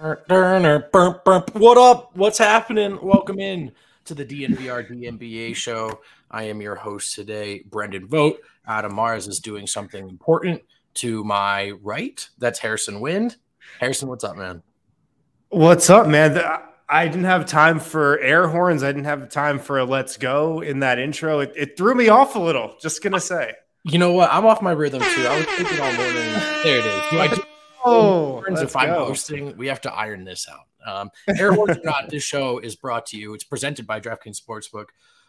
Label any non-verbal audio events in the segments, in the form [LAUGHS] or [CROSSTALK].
What up? What's happening? Welcome in to the DNVR DNBA show. I am your host today, Brendan Vogt. Adam Mares is doing something important to my right. That's Harrison Wind. Harrison, what's up, man? What's up, man? I didn't have time for air horns. I didn't have time for a let's go in that intro. It, it threw me off a little, just gonna say. You know what? I'm off my rhythm too. I was thinking all morning. There it is. Do I do Oh, if I'm go. hosting, we have to iron this out. Um, Air Horns or not, this show is brought to you. It's presented by DraftKings Sportsbook,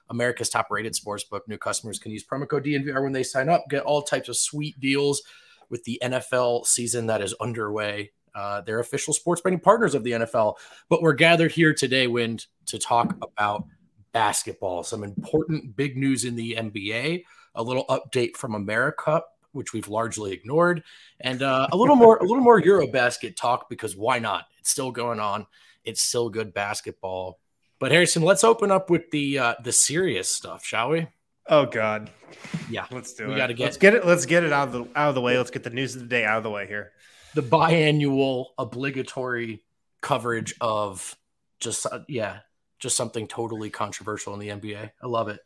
America's top-rated sportsbook. New customers can use promo code DNVR when they sign up. Get all types of sweet deals with the NFL season that is underway. Uh, they're official sports betting partners of the NFL. But we're gathered here today, Wind, to talk about basketball. Some important big news in the NBA. A little update from America, which we've largely ignored and uh, a little more a little more Eurobasket talk because why not? It's still going on. It's still good basketball. But Harrison, let's open up with the uh, the serious stuff, shall we? Oh God, Yeah, let's do We it. gotta get- let's get it. Let's get it out of the out of the way. Let's get the news of the day out of the way here. the biannual obligatory coverage of just uh, yeah, just something totally controversial in the NBA. I love it.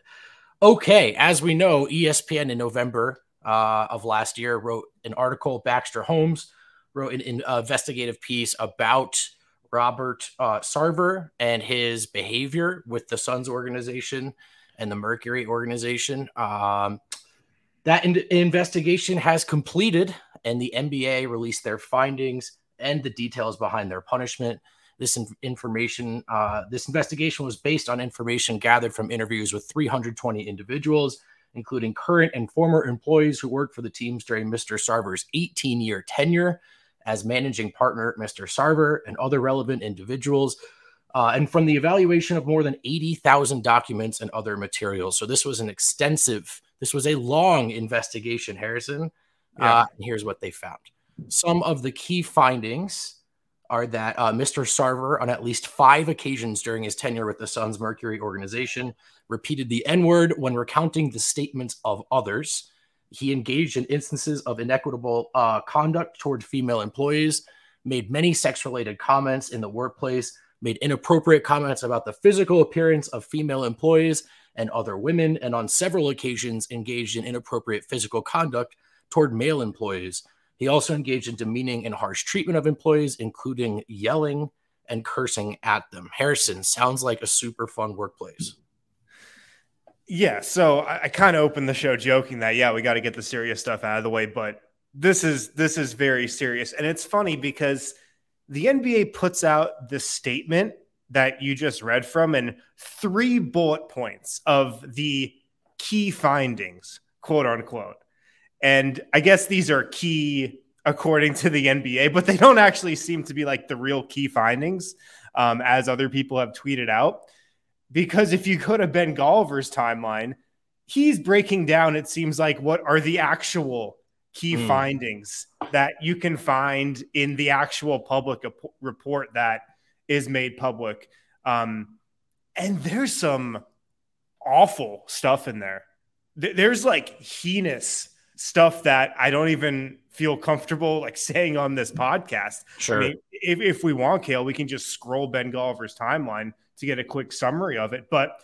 Okay, as we know, ESPN in November uh, of last year wrote an article. Baxter Holmes wrote an, an investigative piece about Robert uh, Sarver and his behavior with the Suns organization and the Mercury organization. Um, that in- investigation has completed, and the NBA released their findings and the details behind their punishment. This in- information, uh, this investigation was based on information gathered from interviews with 320 individuals, including current and former employees who worked for the teams during Mr. Sarver's 18 year tenure as managing partner, Mr. Sarver, and other relevant individuals. Uh, and from the evaluation of more than 80,000 documents and other materials. So this was an extensive, this was a long investigation, Harrison. Yeah. Uh, and here's what they found. Some of the key findings are that uh, Mr. Sarver, on at least five occasions during his tenure with the Suns Mercury organization, repeated the N word when recounting the statements of others. He engaged in instances of inequitable uh, conduct toward female employees, made many sex related comments in the workplace, made inappropriate comments about the physical appearance of female employees and other women, and on several occasions engaged in inappropriate physical conduct toward male employees. He also engaged in demeaning and harsh treatment of employees, including yelling and cursing at them. Harrison sounds like a super fun workplace. Yeah, so I, I kind of opened the show joking that yeah, we got to get the serious stuff out of the way, but this is this is very serious, and it's funny because the NBA puts out the statement that you just read from and three bullet points of the key findings, quote unquote. And I guess these are key according to the NBA, but they don't actually seem to be like the real key findings, um, as other people have tweeted out. Because if you go to Ben Golliver's timeline, he's breaking down, it seems like, what are the actual key Hmm. findings that you can find in the actual public ap- report that is made public. Um, and there's some awful stuff in there. Th- There's like heinous stuff that I don't even feel comfortable like saying on this podcast. Sure. I mean, if, if we want, Kale, we can just scroll Ben Golliver's timeline to get a quick summary of it. But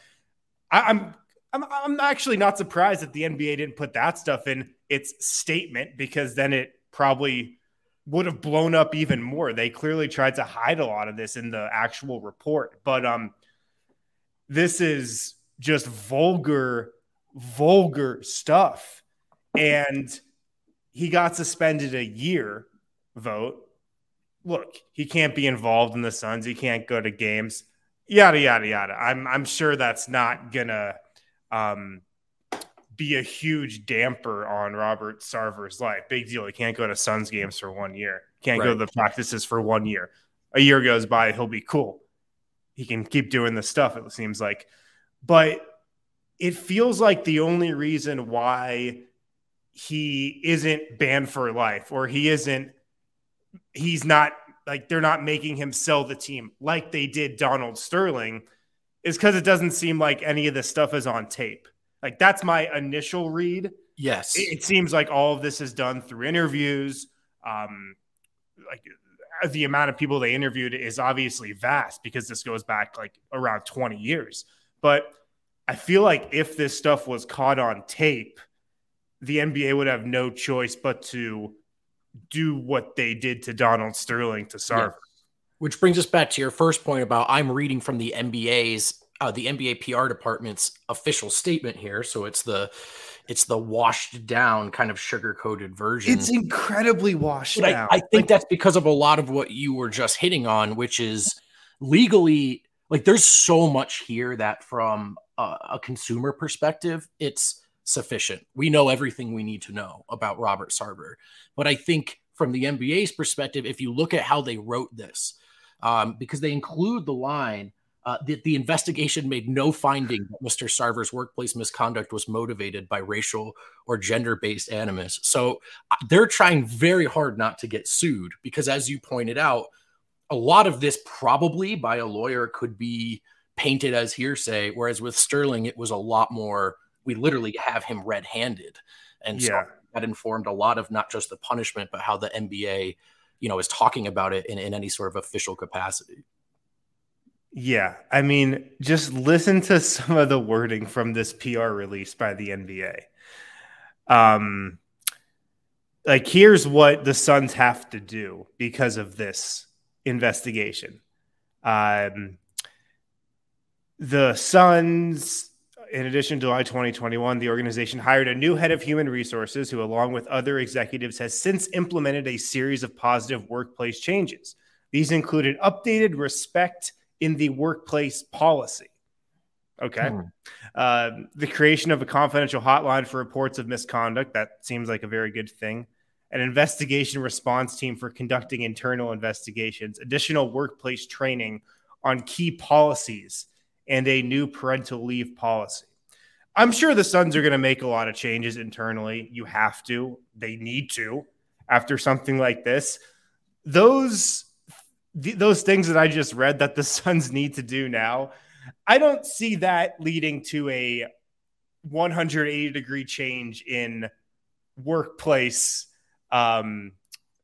I, I'm I'm I'm actually not surprised that the NBA didn't put that stuff in its statement because then it probably would have blown up even more. They clearly tried to hide a lot of this in the actual report, but um, this is just vulgar, vulgar stuff, and he got suspended a year. Vogt. Look, he can't be involved in the Suns. He can't go to games. Yada yada yada. I'm I'm sure that's not gonna um, be a huge damper on Robert Sarver's life. Big deal. He can't go to Suns games for one year. Can't right. go to the practices for one year. A year goes by, he'll be cool. He can keep doing the stuff. It seems like, but it feels like the only reason why he isn't banned for life or he isn't he's not like they're not making him sell the team like they did Donald Sterling is because it doesn't seem like any of this stuff is on tape. Like that's my initial read. Yes, it, it seems like all of this is done through interviews. Um, like the amount of people they interviewed is obviously vast because this goes back like around 20 years. But I feel like if this stuff was caught on tape, the NBA would have no choice but to do what they did to Donald Sterling to Sarver. Yeah. Which brings us back to your first point about I'm reading from the NBA's uh, the NBA PR department's official statement here. So it's the it's the washed down kind of sugar coated version. It's incredibly washed but down. I, I think like, that's because of a lot of what you were just hitting on, which is legally like there's so much here that from a, a consumer perspective, it's sufficient. We know everything we need to know about Robert Sarver. But I think from the NBA's perspective, if you look at how they wrote this, um, because they include the line uh, that the investigation made no finding that Mr. Sarver's workplace misconduct was motivated by racial or gender based animus. So uh, they're trying very hard not to get sued because, as you pointed out, a lot of this probably by a lawyer could be painted as hearsay, whereas with Sterling, it was a lot more. We literally have him red handed. And yeah. so that informed a lot of not just the punishment, but how the NBA you know is talking about it in, in any sort of official capacity yeah i mean just listen to [LAUGHS] some of the wording from this pr release by the nba um like here's what the suns have to do because of this investigation um the suns in addition, July 2021, the organization hired a new head of human resources who, along with other executives, has since implemented a series of positive workplace changes. These included updated respect in the workplace policy. Okay. Hmm. Uh, the creation of a confidential hotline for reports of misconduct. That seems like a very good thing. An investigation response team for conducting internal investigations, additional workplace training on key policies and a new parental leave policy. I'm sure the Suns are going to make a lot of changes internally. You have to, they need to after something like this. Those th- those things that I just read that the [LAUGHS] Suns need to do now, I don't see that leading to a 180 degree change in workplace um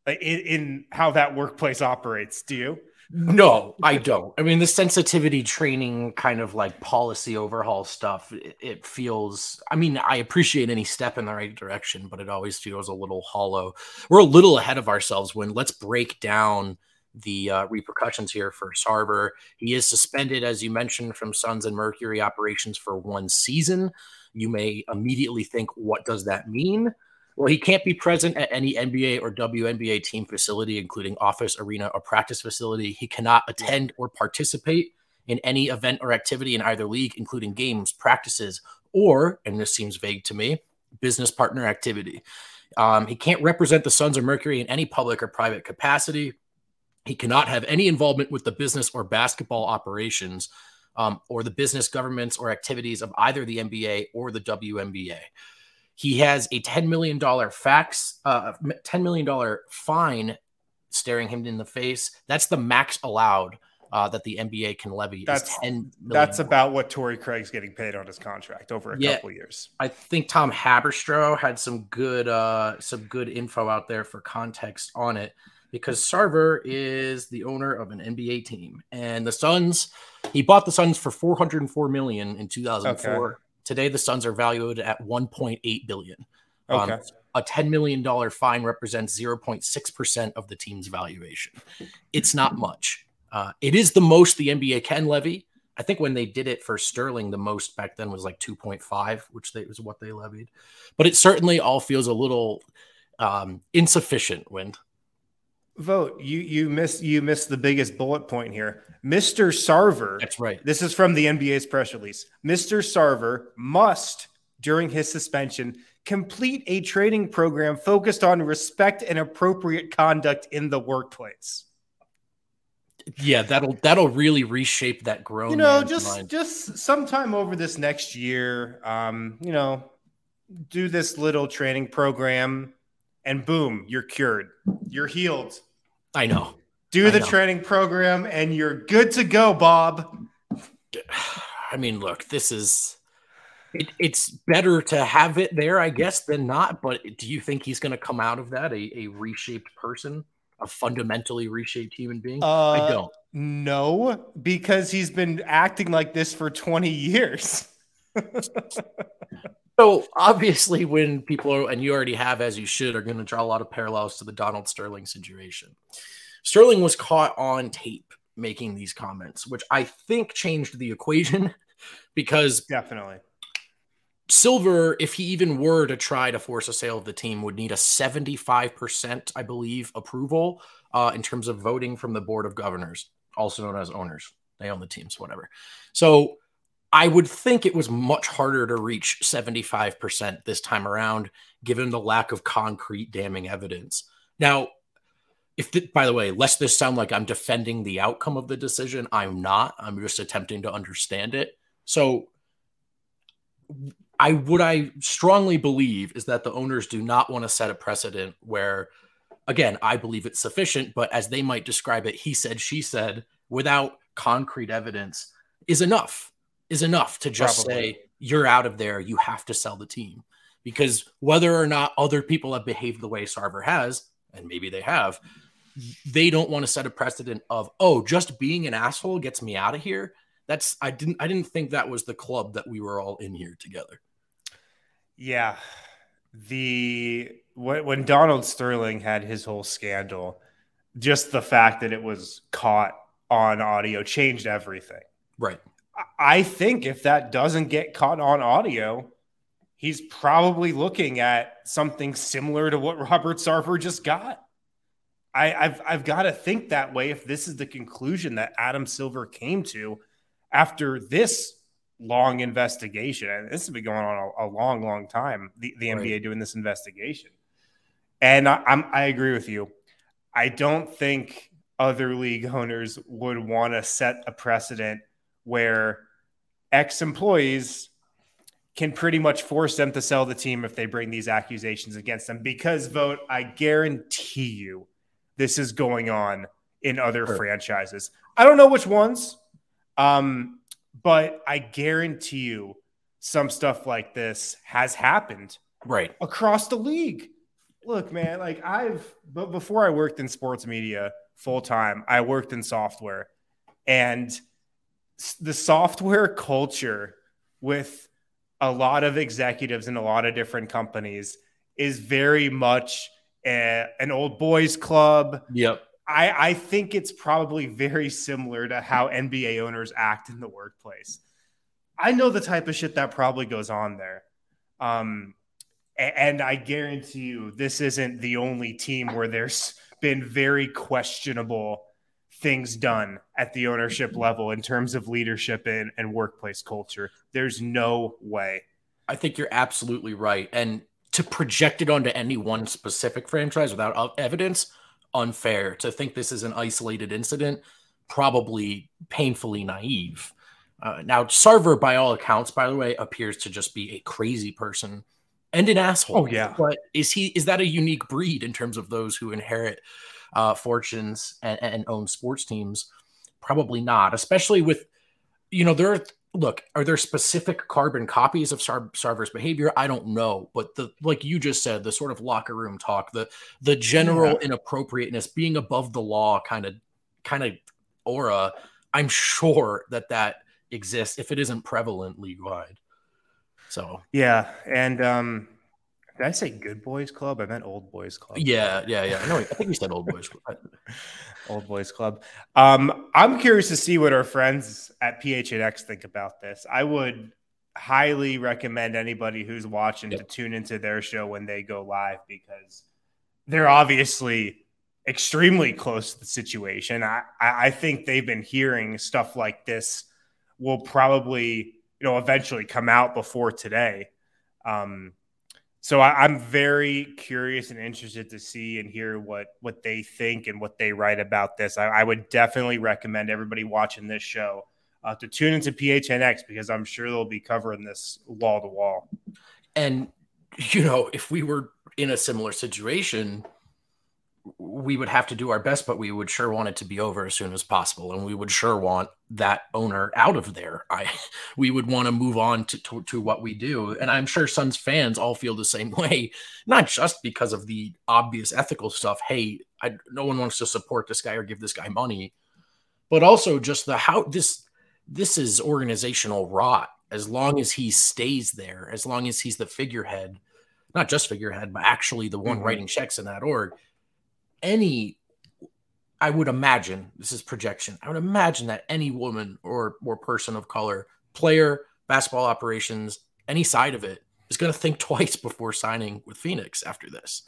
in, in how that workplace operates. Do you? No, I don't. I mean, the sensitivity training kind of like policy overhaul stuff, it, feels, I mean, I appreciate any step in the right direction, but it always feels a little hollow. We're a little ahead of ourselves when let's break down the uh, repercussions here for Sarver. He is suspended, as you mentioned, from Suns and Mercury operations for one season. You may immediately think, what does that mean? Well, he can't be present at any NBA or WNBA team facility, including office, arena, or practice facility. He cannot attend or participate in any event or activity in either league, including games, practices, or, and this seems vague to me, business partner activity. Um, he can't represent the Suns or Mercury in any public or private capacity. He cannot have any involvement with the business or basketball operations um, or the business governments or activities of either the NBA or the WNBA. He has a $10 million fax, uh, $10 million fine staring him in the face. That's the max allowed uh, that the NBA can levy. That's that's about what Torrey Craig's getting paid on his contract over a yeah, couple years. I think Tom Haberstroh had some good uh, some good info out there for context on it. because Sarver is the owner of an NBA team, and the Suns. He bought the Suns for 404 million in 2004. Okay. Today, the Suns are valued at 1.8 billion. Um, Okay. a $10 million fine represents 0.6% of the team's valuation. It's not much. Uh, it is the most the NBA can levy. I think when they did it for Sterling, the most back then was like 2.5, which they, was what they levied. But it certainly all feels a little um, insufficient, Wind. Vogt. You you missed you missed the biggest bullet point here. Mr. Sarver. That's right. This is from the NBA's press release. Mr. Sarver must, during his suspension, complete a training program focused on respect and appropriate conduct in the workplace. Yeah, that'll that'll really reshape that grown. you know, just mind. just sometime over this next year, um, you know, do this little training program, and boom, you're cured. You're healed. I know. Do I the know. training program, and you're good to go, Bob. [SIGHS] I mean, look, this is it, it's better to have it there, I guess, than not. But do you think he's going to come out of that a, a reshaped person, a fundamentally reshaped human being? I Uh, don't. No, because he's been acting like this for 20 years. [LAUGHS] So obviously, when people are, and you already have, as you should, are going to draw a lot of parallels to the Donald Sterling situation. Sterling was caught on tape making these comments, which I think changed the equation [LAUGHS] because Definitely. Silver, if he even were to try to force a sale of the team, would need a 75%, I believe, approval uh, in terms of voting from the board of governors, also known as owners. They own the teams, whatever. So I would think it was much harder to reach 75% this time around, given the lack of concrete damning evidence. Now, if the, by the way, lest this sound like I'm defending the outcome of the decision, I'm not. I'm just attempting to understand it. So I what I strongly believe is that the owners do not want to set a precedent where again, I believe it's sufficient, but as they might describe it, he said, she said, without concrete evidence is enough. Is enough to just Probably. say you're out of there, you have to sell the team. Because whether or not other people have behaved the way Sarver has, and maybe they have, they don't want to set a precedent of, oh, just being an asshole gets me out of here. That's I didn't I didn't think that was the club that we were all in here together. Yeah. The when, when Donald Sterling had his whole scandal, just the fact that it was caught on audio changed everything. Right. I- think if that doesn't get caught on audio, he's probably looking at something similar to what [LAUGHS] Robert Sarver just got. I, I've I've got to think that way if this is the conclusion that Adam Silver came to after this long investigation. And this has been going on a, a long, long time. The, the Right. NBA doing this investigation, and I, I'm I agree with you. I don't think other league owners would want to set a precedent where ex employees can pretty much force them to sell the team if they bring these accusations against them. Because, Vogt, I guarantee you this is going on in other Sure. franchises. I don't know which ones, um, but I guarantee you some stuff like this has happened Right. across the league. Look, man, like I've but before I worked in sports media full time, I worked in software. And the software culture with a lot of executives in a lot of different companies is very much a, an old boys club. Yep. I, I think it's probably very similar to how NBA owners act in the workplace. I know the type of shit that probably goes on there. Um, and I guarantee you, this isn't the only team where there's been very questionable things done at the ownership level in terms of leadership and, and workplace culture. There's no way. I think you're absolutely right. And to project it onto any one specific franchise without evidence, unfair. To think this is an isolated incident, probably painfully naive. Uh, now, Sarver, by all accounts, by the way, appears to just be a crazy person and an asshole. Oh, yeah. But is he is that a unique breed in terms of those who inherit uh, fortunes and, and own sports teams? Probably not, especially with you know there are look, are there specific carbon copies of Sar- Sarver's behavior? I don't know, but the like you just said, the sort of locker room talk, the the general Yeah. inappropriateness, being above the law, kind of kind of aura. I'm sure that that exists if it isn't prevalent league wide. So Yeah, and um, did I say Good Boys Club? I meant Old Boys Club. yeah, yeah, yeah. No, I think we said old boys. Club. [LAUGHS] old Boys Club. Um, I'm curious to see what our friends at PHNX think about this. I would highly recommend anybody who's watching to tune into their show when they go live because they're obviously extremely close to the situation. I, I I think they've been hearing stuff like this will probably, you know, eventually come out before today. Um, so I, I'm very curious and interested to see and hear what what they think and what they write about this. I, I would definitely recommend everybody watching this show uh, to tune into PHNX because I'm sure they'll be covering this wall to wall. And you know, if we were in a similar situation, we would have to do our best, but we would sure want it to be over as soon as possible, and we would sure want that owner out of there. I, [LAUGHS] we would want to move on to, to to what we do, and I'm sure Suns fans all feel the same [LAUGHS] way, not just because of the obvious ethical stuff. Hey, I, no one wants to support this guy or give this guy money, but also just the how this this is organizational rot. As long as he stays there, as long as he's the figurehead, not just figurehead, but actually the one Mhm. writing checks in that org, any I would imagine this is projection. I would imagine that any woman or or person of color, player, basketball operations, any side of it is going to think [LAUGHS] twice before signing with Phoenix after this.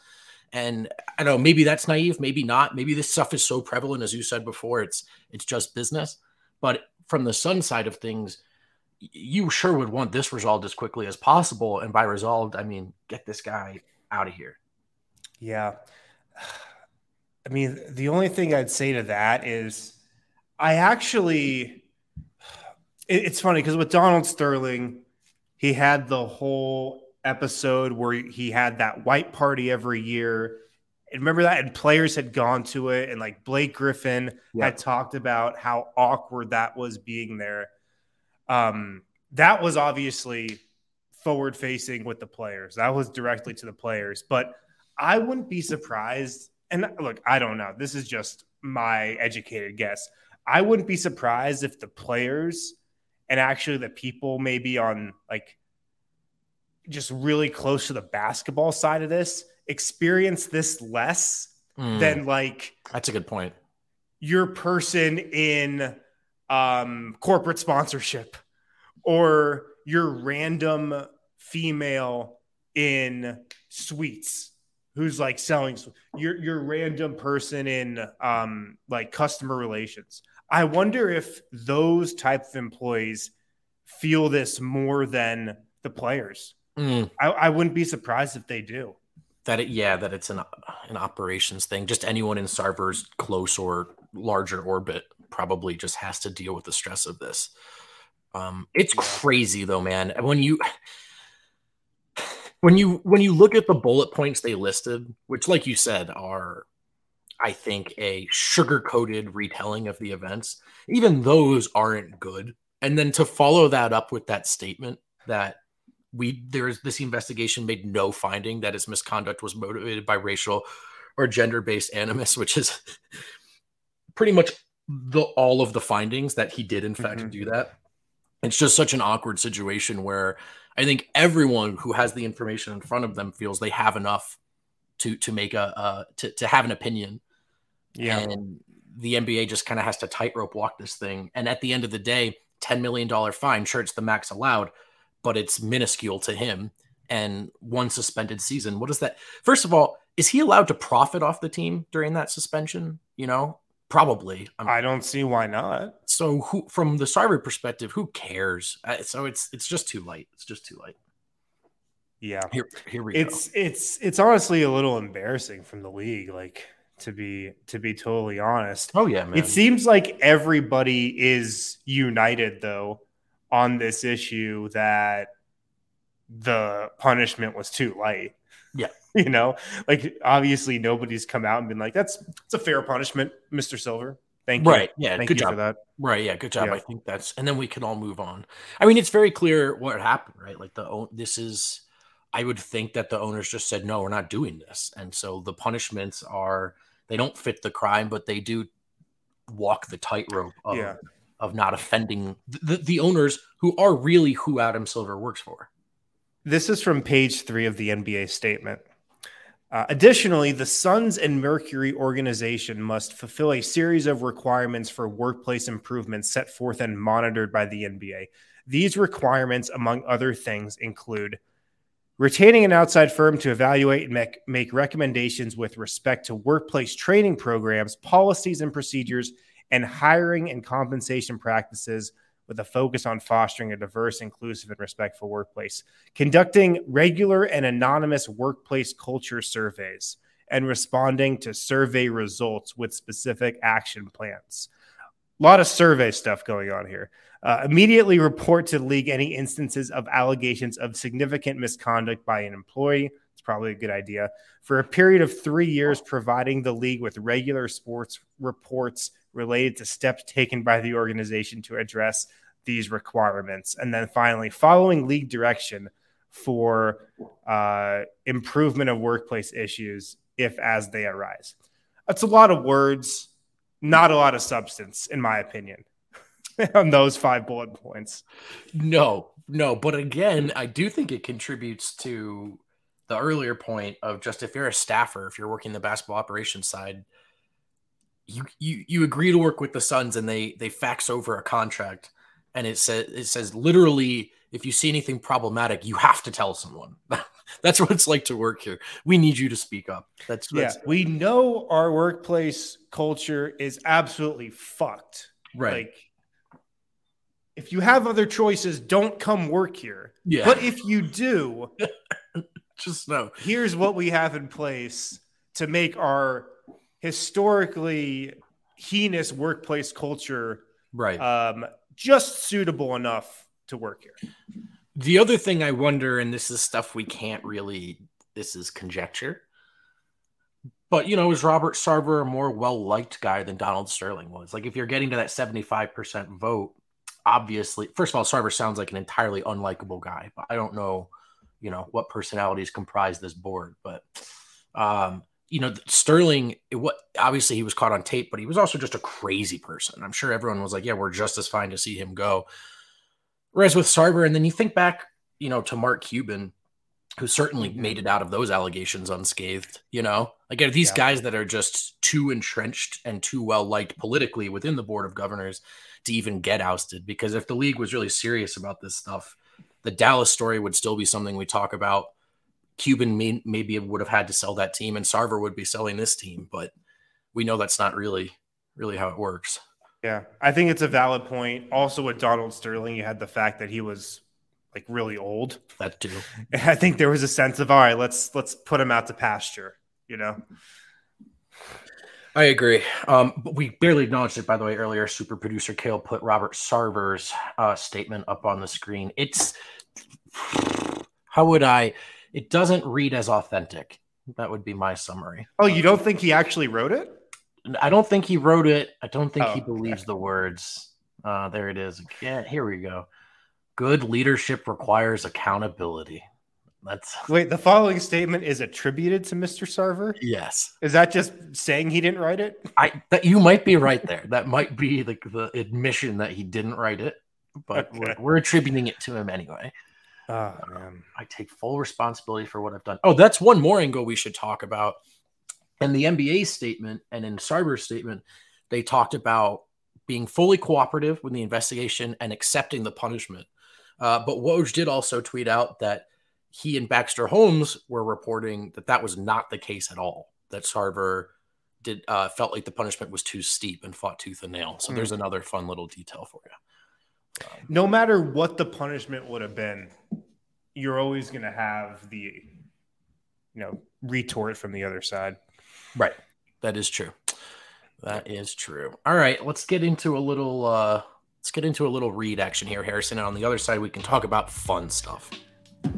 And I don't know maybe that's naive, maybe not. Maybe this stuff is so prevalent, as you said before, it's it's just business. But from the Sun side of things, you sure would want this resolved as quickly as possible. And by resolved, I mean get this guy out of here. Yeah. I mean, the only thing I'd say to that is I actually, it- it's funny because with Donald Sterling, he had the whole episode where he had that white party every year. And remember that? And players had gone to it, and like Blake Griffin Yeah. had talked about how awkward that was being there. Um, that was obviously forward facing with the players. That was directly to the players. But I wouldn't be surprised. And look, I don't know. This is just my educated guess. I wouldn't be surprised if the players and actually the people maybe on like just really close to the basketball side of this experience this less Hmm, than like that's a good point. your person in um, corporate sponsorship or your random female in suites who's like selling your your random person in um, like customer relations. I wonder if those type of employees feel this more than the players. Hmm. I, I wouldn't be surprised if they do. that it, yeah that it's an an operations thing just anyone in sarver's close or larger orbit probably just has to deal with the stress of this um it's crazy though man when you when you when you look at the bullet points they listed which like you said are i think a sugar coated retelling of the events even those aren't good and then to follow that up with that statement that we there is this investigation made no finding that his misconduct was motivated by racial or gender based animus, which is [LAUGHS] pretty much the all of the findings that he did in fact Mhm. do that. It's just such an awkward situation where I think everyone who has the information in front of them feels they have enough to to make a uh, to to have an opinion Yeah. and the NBA just kind of has to tightrope walk this thing. And at the end of the day, $10 million fine, sure, it's the max allowed, but it's minuscule to him. And one suspended season. What is that? First of all, is he allowed to profit off the team during that suspension? You know, probably. I'm- I don't see why not. so, who, from the Sarver perspective, who cares? Uh, so it's it's just too late. It's just too late. Yeah. Here, here we go. it's it's it's honestly a little embarrassing from the league like to be to be totally honest. Oh yeah, man. it seems like everybody is united though on this issue that the punishment was too light Yeah. [LAUGHS] you know like obviously nobody's come out and been like that's it's a fair punishment mr silver Thank you. Right. Yeah. Thank good you job. for that. Right. Yeah. Good job. Yeah. I think that's, and then we can all move on. I mean, it's very clear what happened, right? Like the this is, I would think that the owners just said, no, we're not doing this. And so the punishments are, they don't fit the crime, but they do walk the tightrope of, Yeah. of not offending the, the owners who are really who Adam Silver works for. This is from page three of the NBA statement. Uh, additionally, the Suns and Mercury organization must fulfill a series of requirements for workplace improvements set forth and monitored by the NBA. These requirements, among other things, include retaining an outside firm to evaluate and make, make recommendations with respect to workplace training programs, policies and procedures, and hiring and compensation practices with a focus on fostering a diverse, inclusive, and respectful workplace, conducting regular and anonymous workplace culture surveys, and responding to survey results with specific action plans. A lot of survey stuff going on here. Uh, immediately report to the league any instances of allegations of significant misconduct by an employee. It's probably a good idea. For a period of three years, providing the league with regular sports reports related to steps taken by the organization to address these requirements. And then finally, following league direction for uh, improvement of workplace issues if as they arise. That's a lot of words, not a lot of substance, in my opinion, [LAUGHS] on those five bullet points. No, no. But again, I do think it contributes to the earlier point of just if you're a staffer, if you're working the basketball operations side, you you you agree to work with the Suns and they they fax over a contract and it says it says literally if you see anything problematic, you have to tell someone. [LAUGHS] that's what it's like to work here. We need you to speak up. That's, that's yeah, we know our workplace culture is absolutely fucked. right. Like, if you have other choices, don't come work here. yeah. But if you do, [LAUGHS] just know here's what we have in place to make our historically heinous workplace culture Right. um, just suitable enough to work here. The other thing I wonder, and this is stuff we can't really, this is conjecture, but you know, is Robert Sarver a more well liked guy than Donald Sterling was? Like, if you're getting to that 75% vote, obviously, first of all, Sarver sounds like an entirely unlikable guy, but I don't know, you know, what personalities comprise this board, but, um, you know, Sterling, it, what obviously he was caught on tape, but he was also just a crazy person. I'm sure everyone was like, yeah, we're just as fine to see him go. Whereas with Sarver, and then you think back, you know, to Mark Cuban, who certainly mm-hmm. made it out of those allegations unscathed, you know, like are these Yeah. guys that are just too entrenched and too well liked politically within the board of governors to even get ousted. Because if the league was really serious about this stuff, the Dallas story would still be something we talk about. Cuban may, maybe would have had to sell that team, and Sarver would be selling this team, but we know that's not really, really how it works. Yeah, I think it's a valid point. Also, with Donald Sterling, you had the fact that he was like really old. That too. I think there was a sense of all right, let's let's put him out to pasture. You know, I agree. Um, but we barely acknowledged it, by the way, earlier. Super producer Kale put Robert Sarver's uh, statement up on the screen. It's how would I? It doesn't read as authentic. That would be my summary. oh, you don't think he actually wrote it? I don't think he wrote it. I don't think Oh, he okay. believes the words. Uh, there it is. Yeah, here we go. Good leadership requires accountability. That's [LAUGHS] Wait, the following statement is attributed to Mr. Sarver. yes. Is that just saying he didn't write it? I that you might be right there. That might be like the admission that he didn't write it, but we're, we're attributing it to him anyway. Oh man, I take full responsibility for what I've done. Oh, that's one more angle we should talk about. In the NBA statement and in Sarver's statement, they talked about being fully cooperative with the investigation and accepting the punishment. Uh, but Woj did also tweet out that he and Baxter Holmes were reporting that that was not the case at all. That Sarver did uh, felt like the punishment was too steep and fought tooth and nail. So Hmm. there's another fun little detail for you. No matter what the punishment would have been, you're always going to have the, you know, retort from the other side. Right. That is true. That is true. All right, let's get into a little uh let's get into a little read action here, Harrison. And on the other side, we can talk about fun stuff.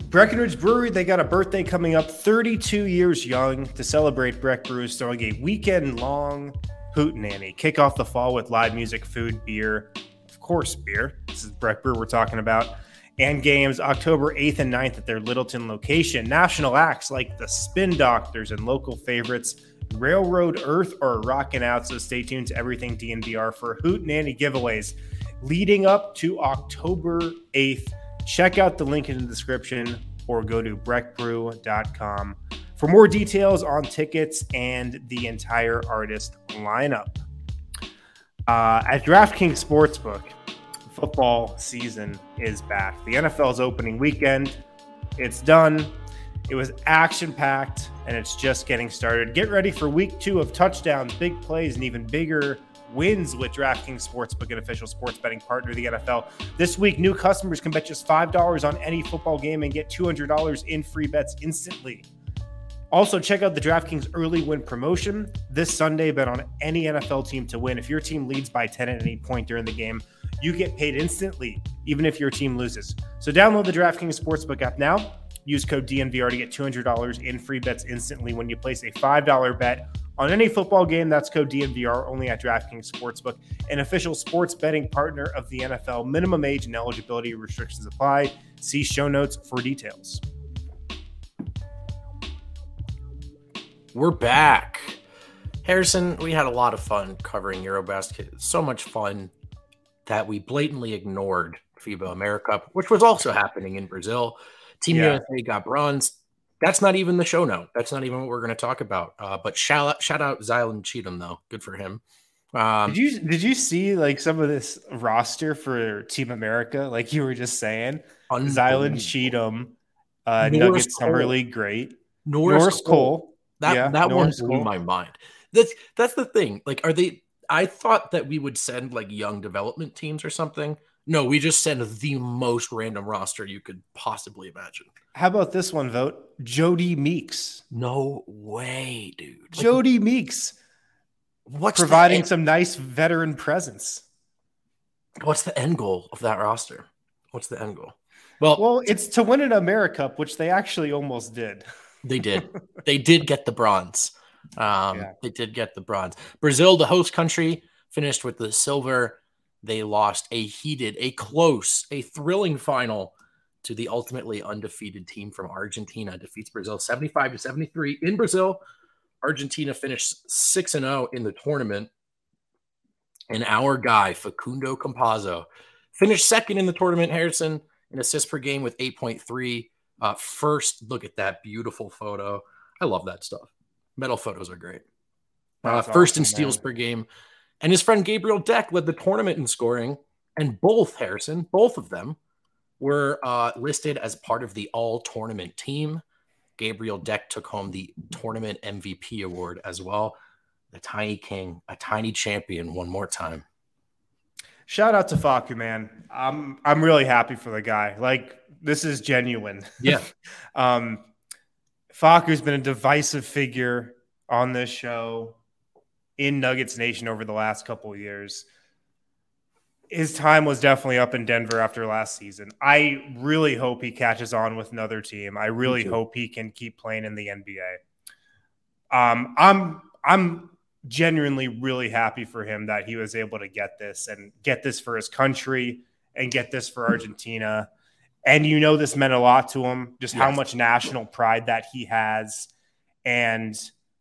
Breckenridge Brewery, they got a birthday coming up, 32 years young. To celebrate, Breck Brew is throwing a weekend long Hootenanny. Kick off the fall with live music, food, beer, course, beer. This is Breck Brew we're talking about. And games October 8th and 9th at their Littleton location. National acts like the Spin Doctors and local favorites Railroad Earth are rocking out. So stay tuned to everything DNVR for Hootenanny giveaways leading up to October 8th. Check out the link in the description or go to breckbrew.com for more details on tickets and the entire artist lineup. Uh, at DraftKings Sportsbook, football season is back. The NFL's opening weekend, it's done. It was action packed and it's just getting started. Get ready for week two of touchdowns, big plays, and even bigger wins with DraftKings Sportsbook, an official sports betting partner of the NFL. This week, new customers can bet just $5 on any football game and get $200 in free bets instantly. Also, check out the DraftKings early win promotion. This Sunday, bet on any NFL team to win. If your team leads by 10 at any point during the game, you get paid instantly, even if your team loses. So, download the DraftKings Sportsbook app now. Use code DNVR to get $200 in free bets instantly when you place a $5 bet on any football game. That's code DNVR only at DraftKings Sportsbook, an official sports betting partner of the NFL. Minimum age and eligibility restrictions apply. See show notes for details. We're back. Harrison, we had a lot of fun covering Eurobasket. So much fun that we blatantly ignored FIBA America, which was also happening in Brazil. Team Yeah. USA got bronze. That's not even the show note. That's not even what we're going to talk about. Uh, but shout out, shout out Zylan Cheatham though. Good for him. Um, Did you did you see like some of this roster for Team America? Like you were just saying. Zylan Cheatham, uh, Norris Nuggets Cole. summer league great. Norris, Norris Cole. Cole. That Yeah, that Norris one blew Cole. my mind. That's that's the thing. Like, are they? I thought that we would send like young development teams or something. No, we just send the most random roster you could possibly imagine. How about this one Vogt? Jodie Meeks. No way, dude. Like, Jodie Meeks what's providing some nice veteran presence. what's the end goal of that roster? What's the end goal? Well, Well, it's to win an Americup, which they actually almost did. They did. [LAUGHS] they did get the bronze. Um, Yeah. They did get the bronze. Brazil, the host country, finished with the silver. They lost a heated, a close, a thrilling final to the ultimately undefeated team from Argentina. Defeats Brazil 75 to 73 in Brazil. Argentina finished 6 and 0 in the tournament. And our guy, Facundo Campazzo, finished second in the tournament, Harrison, in assists per game with 8.3. Uh, first, look at that beautiful photo. I love that stuff. Medal photos are great. Uh, first in awesome, steals man. per game. And his friend Gabriel Deck led the tournament in scoring. And both, Harrison, both of them were uh, listed as part of the all tournament team. Gabriel Deck took home the tournament MVP award as well. The tiny king, a tiny champion, one more time. Shout out to Facu, man. I'm I'm really happy for the guy. Like this is genuine. Yeah. [LAUGHS] um, Facu's been a divisive figure on this show in Nuggets Nation over the last couple of years. His time was definitely up in Denver after last season. I really hope he catches on with another team. I really hope he can keep playing in the NBA. Um, I'm I'm genuinely really happy for him that he was able to get this and get this for his country and get this for Argentina. And you know, this meant a lot to him, just how much national pride that he has. And,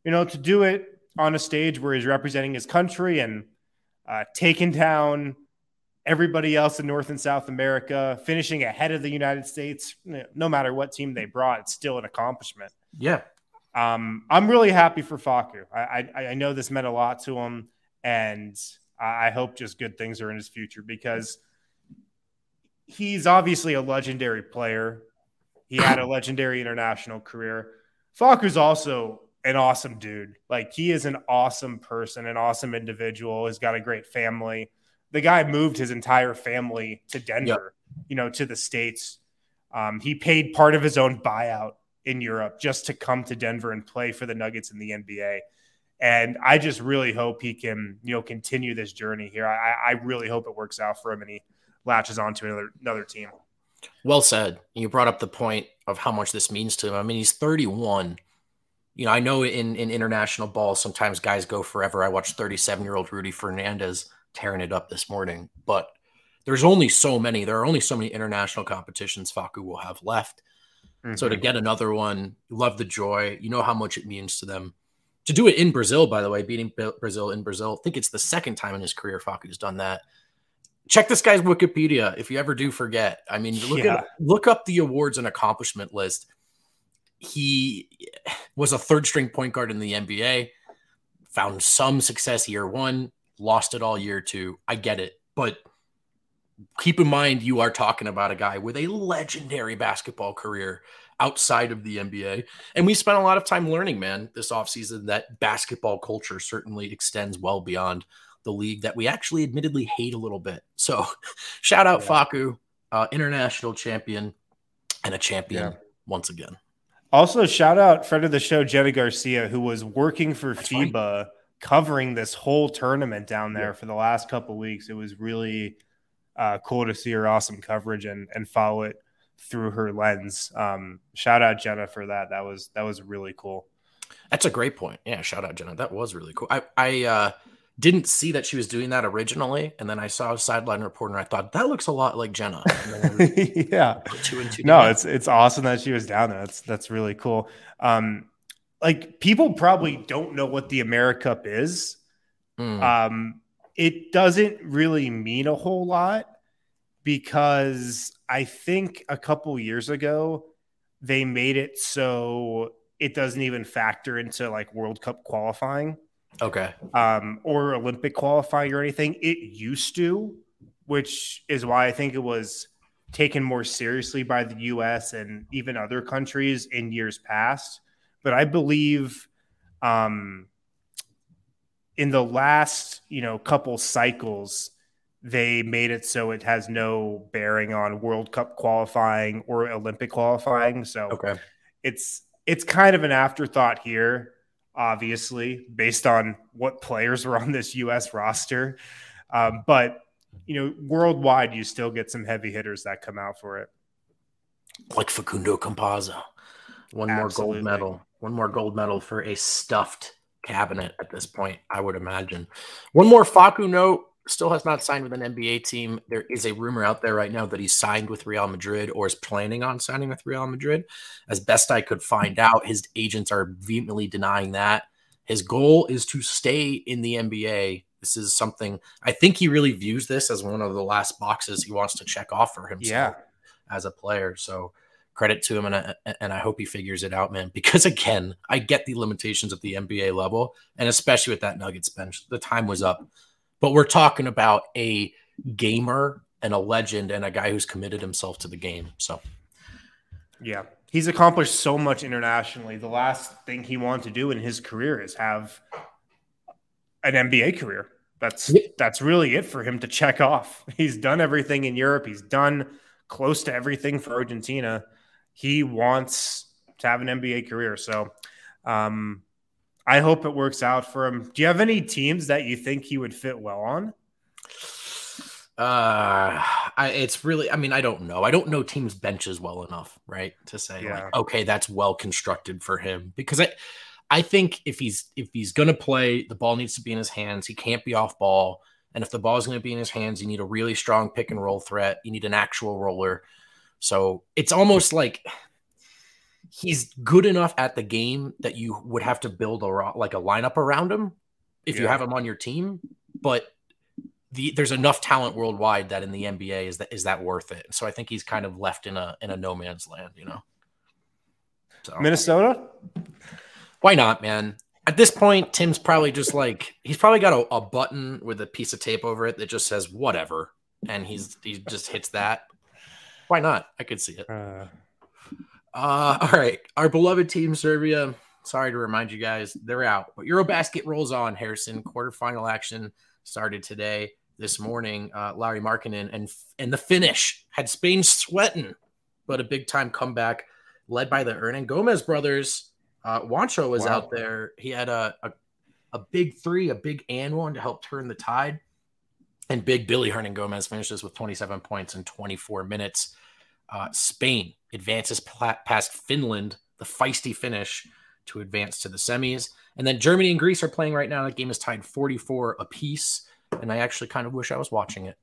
you know, to do it on a stage where he's representing his country and uh, taking down everybody else in North and South America, finishing ahead of the United States, no matter what team they brought, it's still an accomplishment Yeah. um, I'm really happy for Facu. I, I I know this meant a lot to him, and I I hope just good things are in his future because he's obviously a legendary player. He had a legendary international career. Facu's also an awesome dude. Like he is an awesome person, an awesome individual. He's got a great family. The guy moved his entire family to Denver, you know, to the states. Um, he paid part of his own buyout in Europe just to come to Denver and play for the Nuggets in the NBA. And I just really hope he can, you know, continue this journey here. I, I really hope it works out for him and he latches on to another another team. Well said. You brought up the point of how much this means to him. I mean, he's 31. you know, I know in in international ball sometimes guys go forever. I watched 37 year old Rudy Fernandez tearing it up this morning, but there's only so many. There are only so many international competitions Facu will have left. Mm-hmm. So to mm-hmm. get another one, love the joy. You know how much it means to them. To do it in Brazil, by the way, beating Brazil in Brazil, I think it's the second time in his career Facu's done that. Check this guy's Wikipedia if you ever do forget. I mean, look yeah. at look up the awards and accomplishment list. He was a third string point guard in the NBA, found some success year one, lost it all year two. I get it, but keep in mind you are talking about a guy with a legendary basketball career outside of the NBA. And we spent a lot of time learning, man, this offseason that basketball culture certainly extends well beyond the league that we actually admittedly hate a little bit. So [LAUGHS] shout out yeah. Facu, uh, international champion and a champion yeah. once again. Also, shout out friend of the show, Jenna Garcia, who was working for That's FIBA covering this whole tournament down there yeah. for the last couple weeks. It was really uh, cool to see her awesome coverage and and follow it through her lens. Um, shout out Jenna for that. That was that was really cool. That's a great point. Yeah, shout out Jenna. That was really cool. I I uh, didn't see that she was doing that originally, and then I saw a sideline report, and I thought that looks a lot like Jenna. [LAUGHS] yeah, two and two. No, it's it's awesome that she was down there. That's that's really cool. Um, like people probably don't know what the Americup is. Mm. Um, it doesn't really mean a whole lot because I think a couple years ago they made it so it doesn't even factor into like World Cup qualifying. Okay. Um, or Olympic qualifying or anything. It used to, which is why I think it was taken more seriously by the US and even other countries in years past. But I believe um, in the last, you know, couple cycles, they made it so it has no bearing on World Cup qualifying or Olympic qualifying. So okay. it's it's kind of an afterthought here, obviously, based on what players were on this US roster. Um, but you know, worldwide you still get some heavy hitters that come out for it. Like Facundo Campazzo. One Absolutely. more gold medal. One more gold medal for a stuffed cabinet at this point, I would imagine. One more Facu note still has not signed with an NBA team. There is a rumor out there right now that he's signed with Real Madrid or is planning on signing with Real Madrid. As best I could find hmm. out, his agents are vehemently denying that. His goal is to stay in the NBA. This is something I think he really views this as one of the last boxes he wants to check off for himself yeah. as a player. So credit to him, and I, and I hope he figures it out, man. [LAUGHS] Because again, I get the limitations at the NBA level, and especially with that Nuggets bench, the time was up. But we're talking about a gamer and a legend and a guy who's committed himself to the game. So, yeah, he's accomplished so much internationally. The last thing he wanted to do in his career is have an NBA career. That's yeah. that's really it for him to check off. [LAUGHS] He's done everything in Europe. He's done close to everything for Argentina he wants to have an NBA career. So um, I hope it works out for him. Do you have any teams that you think he would fit well on? Uh, I, it's really, I mean, I don't know. I don't know teams' benches well enough, right? To say, yeah. like, okay, that's well constructed for him because I, I think if he's if he's gonna play, the ball needs to be in his hands. He can't be off ball, and if the ball is going to be in his hands, you need a really strong pick and roll threat. You need an actual roller. So it's almost like he's good enough at the game that you would have to build a like a lineup around him if yeah. you have him on your team. But the, there's enough talent worldwide that in the NBA is that is that worth it? So I think he's kind of left in a in a no man's land, you know. So, Minnesota? Why not, man? At this point, Tim's probably just like he's probably got a, a button with a piece of tape over it that just says whatever, and he's he just hits that why not? I could see it. Uh, uh, all right. Our beloved team, Serbia. Sorry to remind you guys, they're out. But Eurobasket rolls on, Harrison. Quarterfinal action started today, this morning. Uh, Lauri Markkanen and and the Finnish had Spain sweating, but a big time comeback led by the Hernangomez brothers. Uh, Juancho was wow. out there. He had a, a, a big three, a big and one to help turn the tide. And big Billy Hernangomez finishes with 27 points in 24 minutes. Uh, Spain advances past Finland, the feisty Finnish to advance to the semis. And then Germany and Greece are playing right now. That game is tied 44 apiece. And I actually kind of wish I was watching it.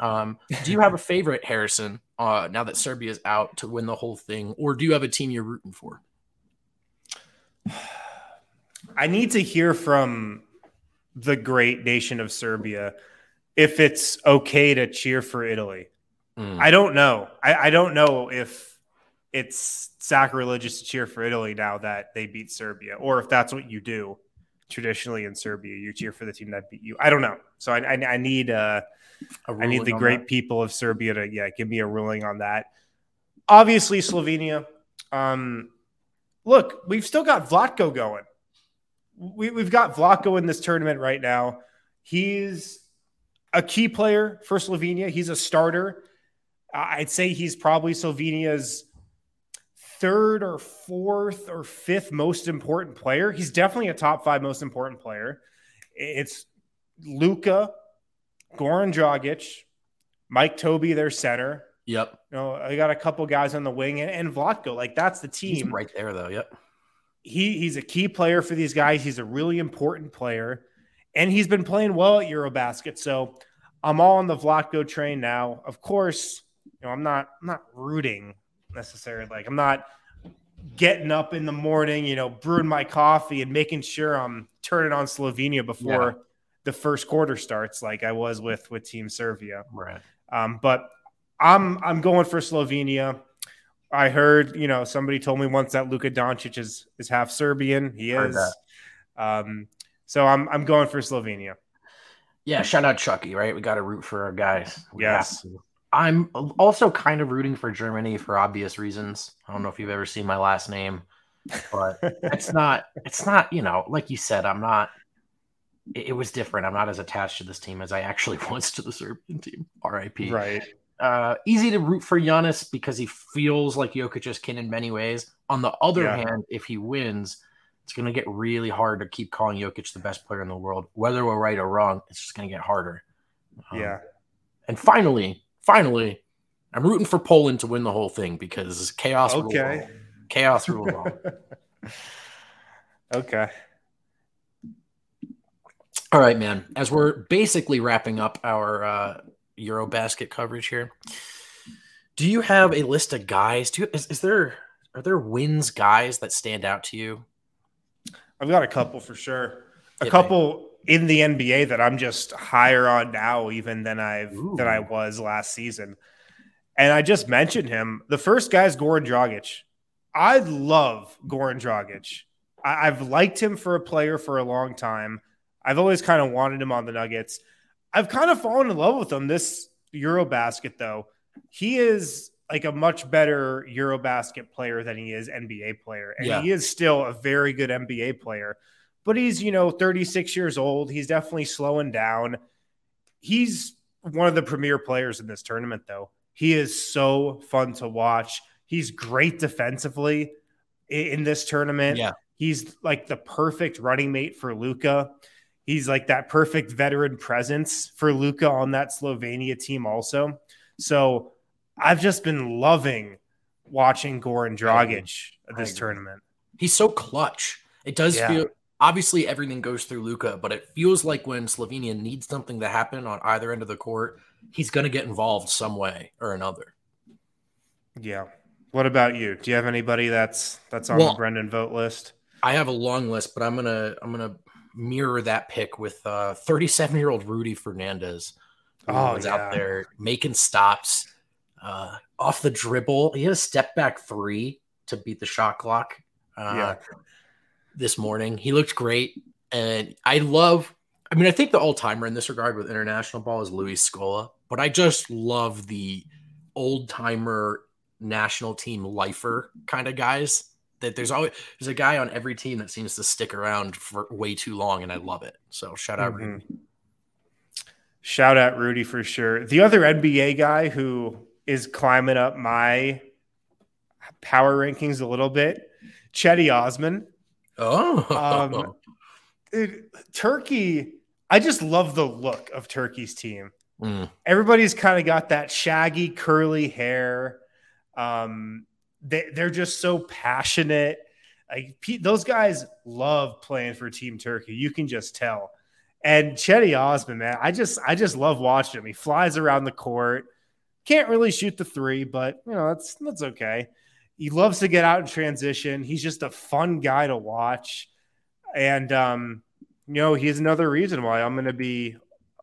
Um, do you have a favorite, Harrison, uh, now that Serbia's out to win the whole thing? Or do you have a team you're rooting for? I need to hear from the great nation of Serbia if it's okay to cheer for Italy. Mm. I don't know. I, I don't know if it's sacrilegious to cheer for Italy now that they beat Serbia, or if that's what you do traditionally in Serbia. You cheer for the team that beat you. I don't know. So I, I, I need uh, I need the great that. people of Serbia to yeah give me a ruling on that. Obviously, Slovenia. Um, look, we've still got Vlatko going. We, we've got Vlatko in this tournament right now. He's a key player for Slovenia. He's a starter. I'd say he's probably Slovenia's third or fourth or fifth most important player. He's definitely a top five most important player. It's Luka, Goran Dragic, Mike Tobey, their center. Yep. You know, I got a couple guys on the wing and, and Vlatko. Like that's the He's team. right there, though. Yep. He he's a key player for these guys. He's a really important player, and he's been playing well at EuroBasket. So I'm all on the Vlatko train now. Of course, you know I'm not I'm not rooting necessarily. Like I'm not getting up in the morning, you know, brewing my coffee and making sure I'm turning on Slovenia before Yeah. the first quarter starts, like I was with with Team Serbia. Right. Um, but I'm I'm going for Slovenia. I heard, you know, somebody told me once that Luka Doncic is is half Serbian. He is. Um, so I'm I'm going for Slovenia. Yeah, shout out Chucky, right? We got to root for our guys. We Yes. I'm also kind of rooting for Germany for obvious reasons. I don't know if you've ever seen my last name, but [LAUGHS] it's not, it's not, you know, like you said, I'm not, it, it was different. I'm not as attached to this team as I actually [LAUGHS] was to the Serbian team. RIP. Right. Uh, easy to root for Giannis because he feels like Jokic's kin in many ways. On the other Yeah. hand, if he wins, it's going to get really hard to keep calling Jokic the best player in the world. Whether we're right or wrong, it's just going to get harder. Um, Yeah. And finally, finally, I'm rooting for Poland to win the whole thing because chaos. Okay. all. Chaos rules [LAUGHS] all. Okay. All right, man. As we're basically wrapping up our uh, Eurobasket coverage here, do you have a list of guys? Do you, is, is there are there wins guys that stand out to you? I've got a couple for sure. A me. couple in the NBA that I'm just higher on now, even than I've than I was last season. And I just mentioned him. The first guy is Goran Dragic. I love Goran Dragic. I, I've liked him for a player for a long time. I've always kind of wanted him on the Nuggets. I've kind of fallen in love with him this Eurobasket, though. He is like a much better Eurobasket player than he is NBA player. And Yeah. he is still a very good NBA player. But he's, you know, 36 years old. He's definitely slowing down. He's one of the premier players in this tournament, though. He is so fun to watch. He's great defensively in this tournament. Yeah. He's like the perfect running mate for Luka. He's like that perfect veteran presence for Luka on that Slovenia team, also. So I've just been loving watching Goran Dragic at this tournament. He's so clutch. It does Yeah. feel obviously everything goes through Luka, but it feels like when Slovenia needs something to happen on either end of the court, he's going to get involved some way or another. Yeah. What about you? Do you have anybody that's that's on Well- the Brendan Vogt list? I have a long list, but I'm gonna I'm gonna mirror that pick with uh 37 year old Rudy Fernandez, who Oh, was yeah. out there making stops uh, off the dribble. He had a step back three to beat the shot clock. Uh, Yeah. This morning he looked great, and I love. I mean, I think the all timer in this regard with international ball is Luis Scola, but I just love the old timer national team lifer kind of guys that there's always there's a guy on every team that seems to stick around for way too long and I love it. So shout out Rudy. Mhm. Shout out Rudy for sure. The other NBA guy who is climbing up my power rankings a little bit, Cedi Osman. Oh, Um, [LAUGHS] Dude, Turkey, I just love the look of Turkey's team. Mm, Everybody's kind of got that shaggy, curly hair. Um, they, they're just so passionate. Like those guys love playing for Team Turkey. You can just tell. And Cedi Osman, man, I just I just love watching him. He flies around the court. Can't really shoot the three, but you know that's that's okay. He loves to get out in transition. He's just a fun guy to watch, and um, you know he's another reason why I'm going to be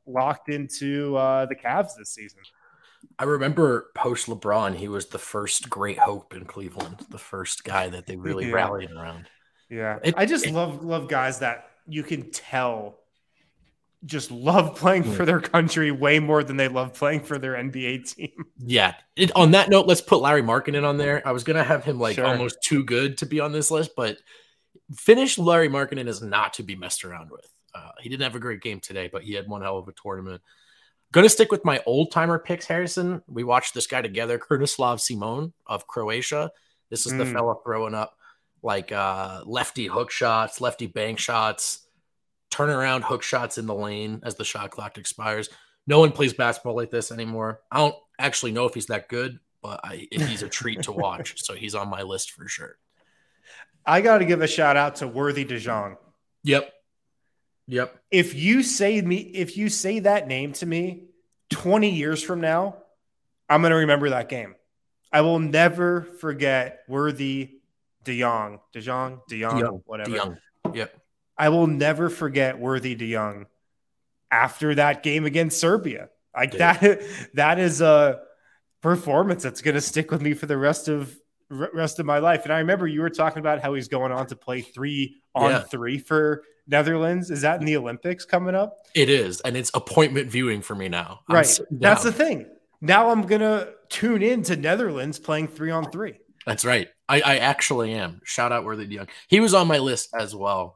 locked into uh, the Cavs this season. I remember post LeBron, he was the first great hope in Cleveland, the first guy that they really Yeah. rallied around. Yeah, It- I just it- love love guys that you can tell just love playing for their country way more than they love playing for their NBA team. [LAUGHS] Yeah. It, on that note, let's put Lauri Markkanen on there. I was gonna have him like Sure. almost too good to be on this list, but finished Lauri Markkanen is not to be messed around with. Uh, he didn't have a great game today, but he had one hell of a tournament. Gonna stick with my old timer picks, Harrison. We watched this guy together, Krunoslav Simon of Croatia. This is the Mm. fella throwing up like uh, lefty hook shots, lefty bank shots, turnaround hook shots in the lane as the shot clock expires. No one plays basketball like this anymore. I don't actually know if he's that good, but I, he's a treat to watch. [LAUGHS] So he's on my list for sure. I got to give a shout out to Worthy DeJong. Yep. Yep. If you say me, if you say that name to me, twenty years from now, I'm going to remember that game. I will never forget Worthy DeJong, DeJong, DeJong, DeYoung, whatever. DeYoung. Yep. I will never forget Worthy DeYoung after that game against Serbia. Like Dude. that [LAUGHS] that is a performance that's going to stick with me for the rest of rest of my life. And I remember you were talking about how he's going on to play 3 on Yeah. 3 for Netherlands. Is that in the Olympics coming up? It is. And it's appointment viewing for me now. I'm right. That's the thing. Now I'm going to tune in to Netherlands playing 3 on 3. That's right. I, I actually am. Shout out Worthy De Young. He was on my list as well.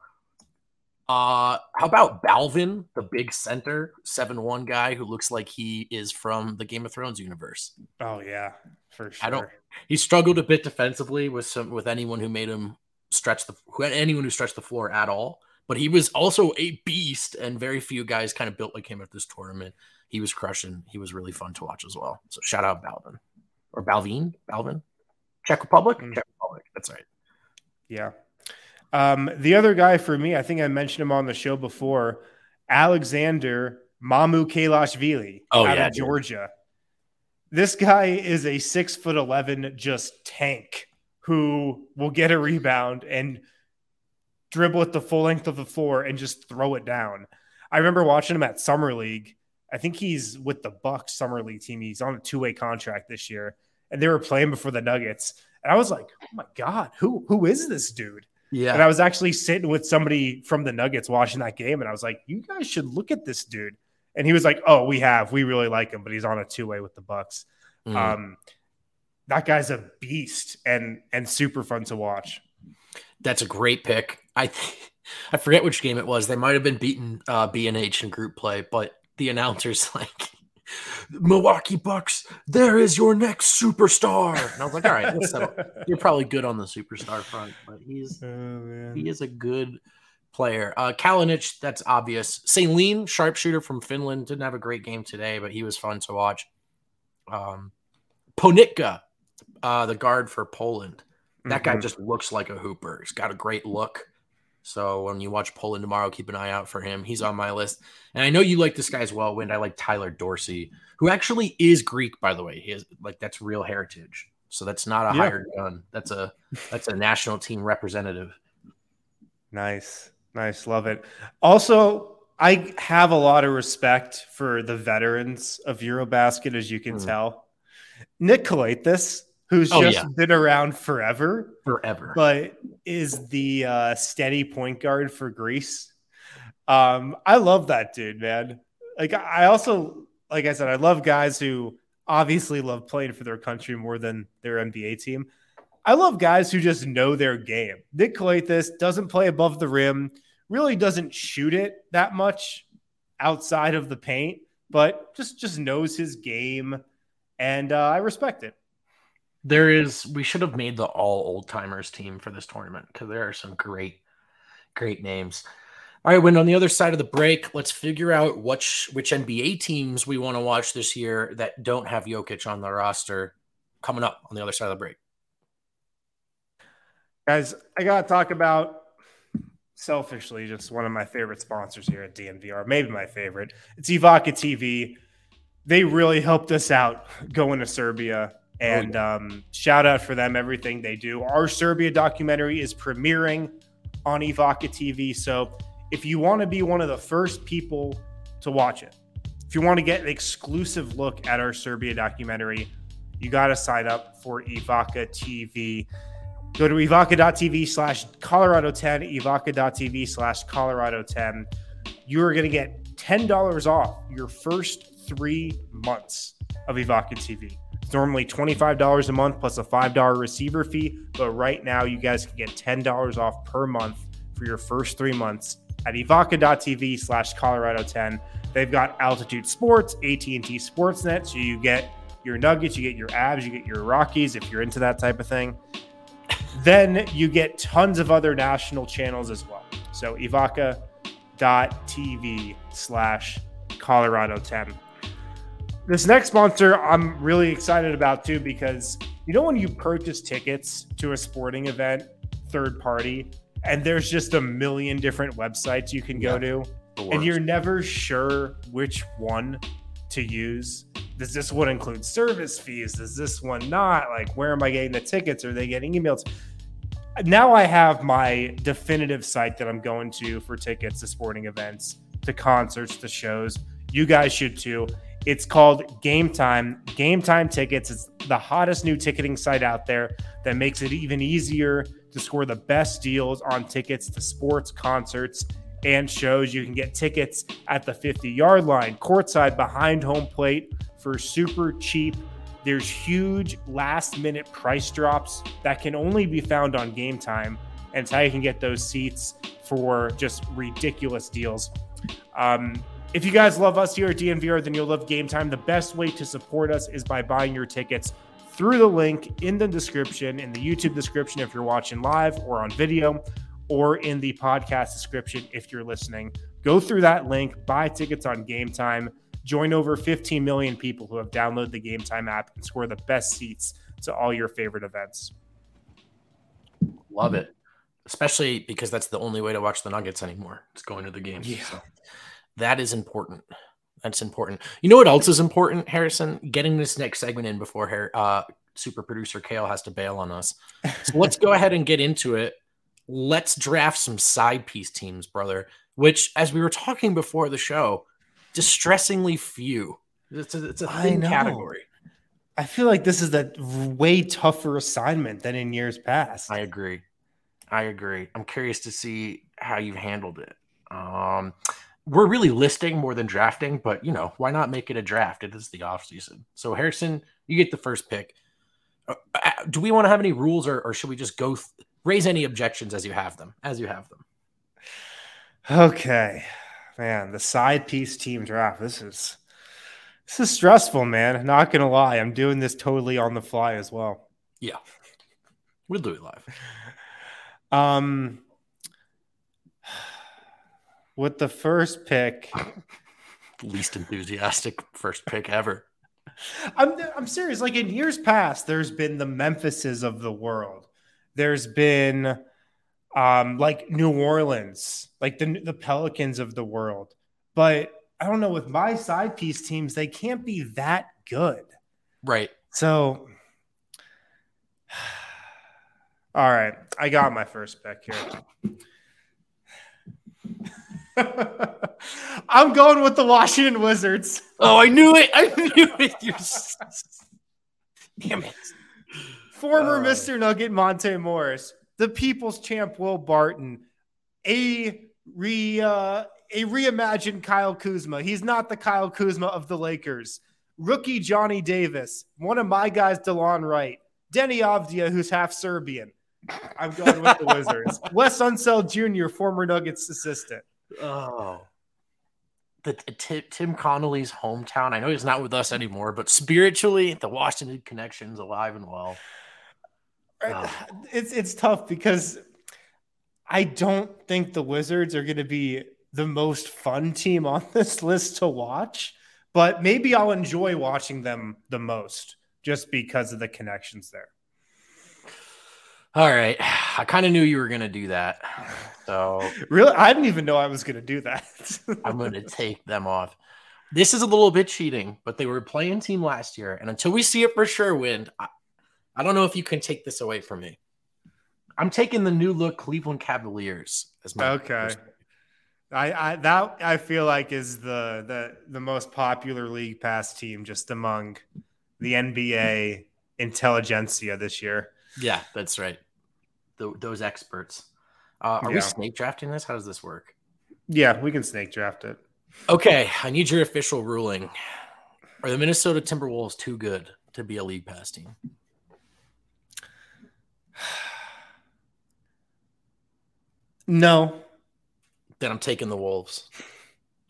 Uh, how about Balvin, the big center, seven one guy who looks like he is from the Game of Thrones universe? Oh yeah, for sure. I don't- He struggled a bit defensively with some with anyone who made him stretch the who anyone who stretched the floor at all. But he was also a beast, and very few guys kind of built like him at this tournament. He was crushing. He was really fun to watch as well. So shout out Balvin or Balvin, Balvin, Czech Republic, Mm. Czech Republic. That's right. Yeah. Um, the other guy for me, I think I mentioned him on the show before, Alexander Mamukelashvili Oh, out yeah, of dude. Georgia. This guy is a six foot eleven just tank who will get a rebound and dribble it the full length of the floor and just throw it down. I remember watching him at Summer League. I think he's with the Bucks Summer League team. He's on a two way contract this year, and they were playing before the Nuggets. And I was like, "Oh my god, who who is this dude?" Yeah. And I was actually sitting with somebody from the Nuggets watching that game, and I was like, "You guys should look at this dude." And he was like, "Oh, we have. We really like him, but he's on a two way with the Bucks." Mm. Um, that guy's a beast and and super fun to watch. That's a great pick. I th- [LAUGHS] I forget which game it was. They might have been beaten uh, B and H in group play, but the announcers [LAUGHS] like Milwaukee Bucks. There is your next superstar. And I was like, all right, let's [LAUGHS] settle. you're probably good on the superstar front, but he's Oh, he is a good player. Uh, Kalinic, that's obvious. Salin, sharpshooter from Finland, didn't have a great game today, but he was fun to watch. Um, Ponitka, uh, the guard for Poland. That guy Mhm. just looks like a hooper. He's got a great look. So when you watch Poland tomorrow, keep an eye out for him. He's on my list. And I know you like this guy as well, Wind. I like Tyler Dorsey, who actually is Greek, by the way. He is like that's real heritage. So that's not a Yeah. hired gun. That's a that's a national team representative. Nice, nice, love it. Also, I have a lot of respect for the veterans of Eurobasket, as you can Mm. tell. Nick Calathes, who's Oh, just yeah. been around forever, Forever. but is the uh, steady point guard for Greece. Um, I love that dude, man. Like I also, like I said, I love guys who obviously love playing for their country more than their NBA team. I love guys who just know their game. Nick Calathes doesn't play above the rim, really doesn't shoot it that much outside of the paint, but just just knows his game, and uh, I respect it. There is we should have made the all old timers team for this tournament because there are some great, great names. All right, when on the other side of the break, let's figure out which which NBA teams we want to watch this year that don't have Jokic on the roster. Coming up on the other side of the break. Guys, I got to talk about selfishly just one of my favorite sponsors here at DNVR, maybe my favorite. It's Evoca TV. They really helped us out going to Serbia. And um, shout out for them, everything they do. Our Serbia documentary is premiering on Evoca TV. So if you want to be one of the first people to watch it, if you want to get an exclusive look at our Serbia documentary, you got to sign up for Evoca TV. Go to evoca.tv slash Colorado 10, evoca.tv slash Colorado 10. You are going to get $10 off your first three months of Evoca TV. It's normally $25 a month plus a $5 receiver fee, but right now you guys can get $10 off per month for your first three months at evoca.tv slash Colorado 10. They've got Altitude Sports, AT&T Sportsnet, so you get your Nuggets, you get your Avs, you get your Rockies if you're into that type of thing. then you get tons of other national channels as well. So evoca.tv slash Colorado 10. This next sponsor I'm really excited about too because you know when you purchase tickets to a sporting event third party and there's just a million different websites you can go to and you're never sure which one to use. Does this one include service fees? Does this one not? Like, where am I getting the tickets? Are they getting emails? Now I have my definitive site that I'm going to for tickets to sporting events, to concerts, to shows. You guys should too. It's called Game Time. Game Time Tickets. It's the hottest new ticketing site out there that makes it even easier to score the best deals on tickets to sports, concerts, and shows. You can get tickets at the 50 yard line, courtside behind home plate for super cheap. There's huge last minute price drops that can only be found on game time. And it's how you can get those seats for just ridiculous deals. Um, if you guys love us here at DNVR, then you'll love Game Time. The best way to support us is by buying your tickets through the link in the description, in the YouTube description if you're watching live or on video, or in the podcast description if you're listening. Go through that link, buy tickets on Game Time, join over 15 million people who have downloaded the Game Time app and score the best seats to all your favorite events. Love it. Especially because that's the only way to watch the Nuggets anymore. It's going to the games. Yeah. So that is important. That's important. You know what else is important, Harrison? Getting this next segment in before Har- uh, super producer Kale has to bail on us. So let's go ahead and get into it. Let's draft some side piece teams, brother. Which, as we were talking before the show, distressingly few. It's a, it's a thin category. I feel like this is a way tougher assignment than in years past. I agree. I agree. I'm curious to see how you've handled it. Um, we're really listing more than drafting, but you know, why not make it a draft? It is the off season. So Harrison, you get the first pick. Uh, uh, do we want to have any rules or, or should we just go th- raise any objections as you have them, as you have them? Okay, man, the side piece team draft. This is this is stressful, man. Not gonna lie, I'm doing this totally on the fly as well. Yeah. We'll do it live. Um, with the first pick, [LAUGHS] Least enthusiastic first pick ever. I'm I'm serious. Like in years past, there's been the Memphises of the world. There's been um like New Orleans, like the the Pelicans of the world. But I don't know with my side piece teams, they can't be that good. Right. So [SIGHS] all right, I got my first pick here. [LAUGHS] I'm going with the Washington Wizards. [LAUGHS] Oh, I knew it. I knew it. [LAUGHS] Damn it. former Oh. Mr. Nugget Monte Morris, the People's Champ Will Barton, a re uh, a reimagined Kyle Kuzma. He's not the Kyle Kuzma of the Lakers. Rookie Johnny Davis, one of my guys, DeLon Wright, Deni Avdija, who's half Serbian. I'm going with the Wizards. Wes Unseld Jr., former Nuggets assistant. Oh, the uh, Tim, Tim Connolly's hometown. I know he's not with us anymore, but spiritually, the Washington connection's alive and well. Uh, wow. It's it's tough because I don't think the Wizards are going to be the most fun team on [LAUGHS] this list to watch, but maybe I'll enjoy watching them the most just because of the connections there. All right, [SIGHS] I kind of knew you were going to do that. So [LAUGHS] Really, I didn't even know I was going to do that. [LAUGHS] I'm going to take them off. This is a little bit cheating, but they were playing team last year. And until we see it for sure, Wind, I, I don't know if you can take this away from me. I'm taking the new look Cleveland Cavaliers as my Okay. I, I that I feel like is the the the most popular league pass team just among the NBA intelligentsia this year. Yeah, that's right. Th- those experts. Uh, are we snake drafting this? How does this work? Yeah, we can snake draft it. Okay, I need your official ruling. Are the Minnesota Timberwolves too good to be a league pass [SIGHS] team? No, Then I'm taking the Wolves.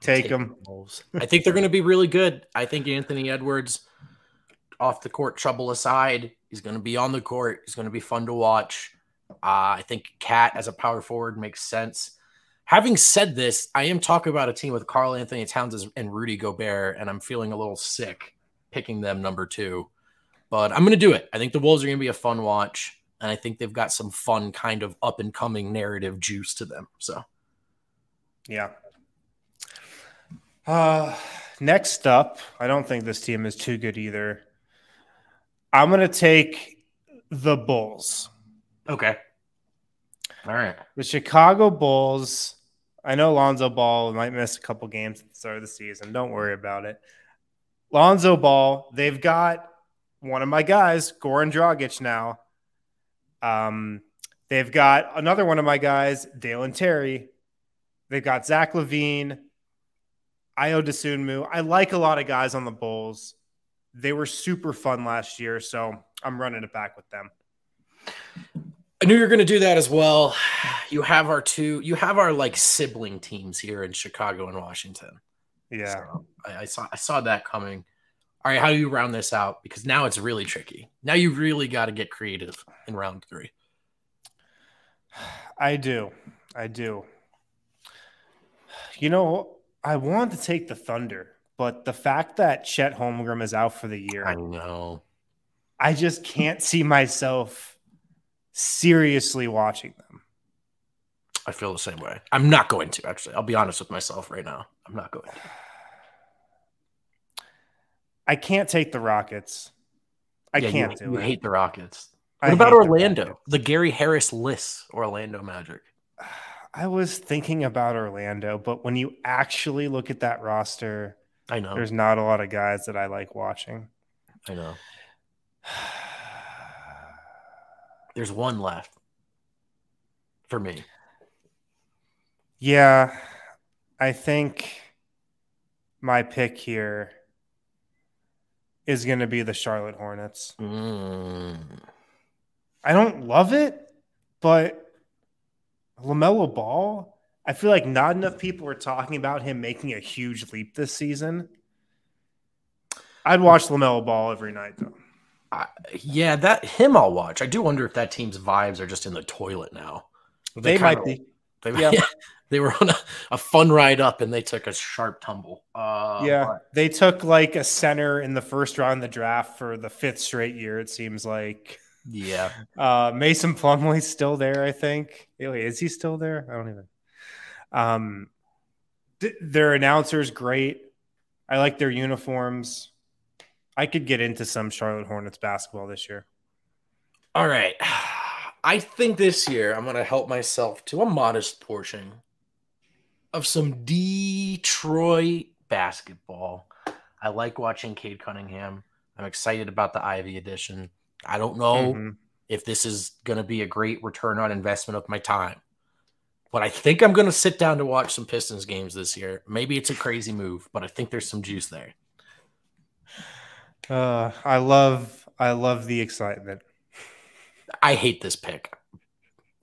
take them. the Wolves. I think they're going to be really good. I think Anthony Edwards, off the court trouble aside, he's going to be on the court. He's going to be fun to watch. Uh, I think Cat as a power forward makes sense. Having said this, I am talking about a team with Karl-Anthony Towns and Rudy Gobert, and I'm feeling a little sick picking them number two. But I'm going to do it. I think the Wolves are going to be a fun watch, and I think they've got some fun kind of up and coming narrative juice to them. So Yeah. Uh, next up, I don't think this team is too good either. I'm going to take the Bulls. okay, all right. The Chicago Bulls. I know Lonzo Ball might miss a couple games at the start of the season. Don't worry about it. Lonzo Ball, they've got one of my guys, Goran Dragic now. Um, they've got another one of my guys, Dalen Terry. They've got Zach LaVine, Ayo Dosunmu. I like a lot of guys on the Bulls. They were super fun last year, so I'm running it back with them. I knew you were going to do that as well. You have our two, you have our like sibling teams here in Chicago and Washington. Yeah. So I, I saw, I saw that coming. All right, how do you round this out? Because now it's really tricky. Now you really got to get creative in round three. [SIGHS] I do. I do. You know, I want to take the Thunder, but the fact that Chet Holmgren is out for the year, I know. I, just can't see myself seriously watching them. I feel the same way. I'm not going to actually. I'll be honest with myself right now. I'm not going to. I can't take the Rockets. I Yeah, can't you, do you it. hate the Rockets. I What about hate the Orlando? Rockets. The Gary Harris list Orlando Magic. [SIGHS] I was thinking about Orlando, but when you actually look at that roster, I know. there's not a lot of guys that I like watching. I know. [SIGHS] There's one left for me. Yeah, I think my pick here is going to be the Charlotte Hornets. Mm. I don't love it, but LaMelo Ball, I feel like not enough people are talking about him making a huge leap this season. I'd watch LaMelo Ball every night, though. I, yeah, that him I'll watch. I do wonder if that team's vibes are just in the toilet now. They, might kinda- be. They, Yeah. [LAUGHS] they were on a, a fun ride up and they took a sharp tumble. Uh, Yeah, but- they took like a center in the first round of the draft for the fifth straight year. It seems like yeah. uh, Mason Plumlee's still there. I think. Wait, is he still there? I don't even. Um, th- their announcers great. I like their uniforms. I could get into some Charlotte Hornets basketball this year. All right. [SIGHS] I think this year I'm going to help myself to a modest portion of some Detroit basketball. I like watching Cade Cunningham. I'm excited about the Ivey edition. I don't know Mhm. if this is going to be a great return on investment of my time. But I think I'm going to sit down to watch some Pistons games this year. Maybe it's a crazy move, but I think there's some juice there. Uh, I love, I love the excitement. I hate this pick.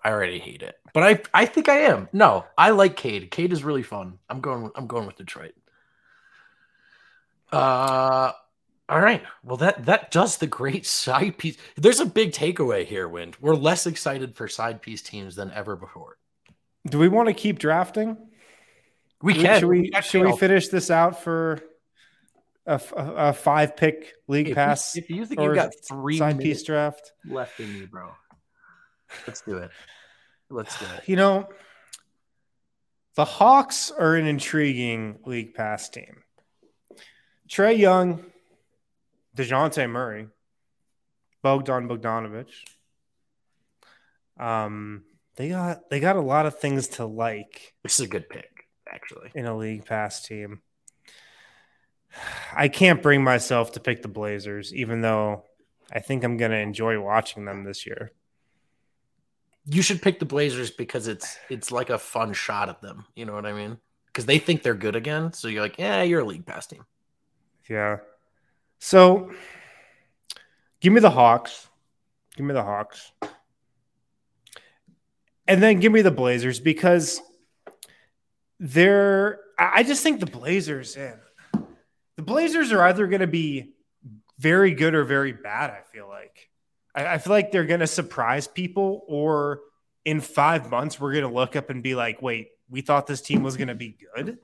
I already hate it, but I I think I am. No, I like Cade. Cade is really fun. I'm going. I'm going with Detroit. Uh, all right. Well, that that does the great [LAUGHS] side piece. There's a big takeaway here. Wind. We're less excited for side piece teams than ever before. Do we want to keep drafting? We can. Should we, actually should we finish this out for a five pick league if you- pass If you think or you got three side piece draft? left in you, bro. Let's do it. Let's do it. [SIGHS] You know, the Hawks are an intriguing league pass team. Trae Young, DeJounte Murray, Bogdan Bogdanovich. Um, they got they got a lot of things to like This is a good pick, actually. in a league pass team. [SIGHS] I can't bring myself to pick the Blazers, even though I think I'm going to enjoy watching them this year. You should pick the Blazers because it's it's like a fun shot at them. You know what I mean? Because they think they're good again. So you're like, yeah, you're a league pass team. Yeah. So give me the Hawks. Give me the Hawks. And then give me the Blazers because they're I just think the Blazers in the Blazers are either going to be very good or very bad, I feel like. I, I feel like they're going to surprise people, or in five months, we're going to look up and be like, wait, we thought this team was going to be good.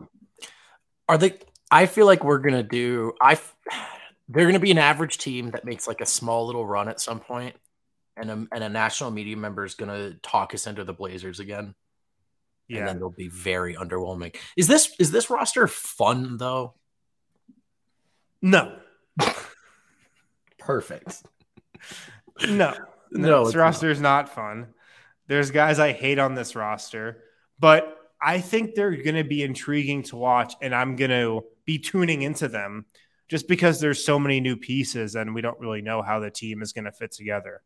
Are they? I feel like we're gonna do. I. [SIGHS] They're gonna be an average team that makes like a small little run at some point, and a and a national media member is gonna talk us into the Blazers again, and Yeah. then they'll be very underwhelming. Is this is this roster fun though? No, Perfect. no, [LAUGHS] No, This not. roster is not fun. There's guys I hate on this roster, but I think they're going to be intriguing to watch, and I'm going to be tuning into them just because there's so many new pieces, and we don't really know how the team is going to fit together.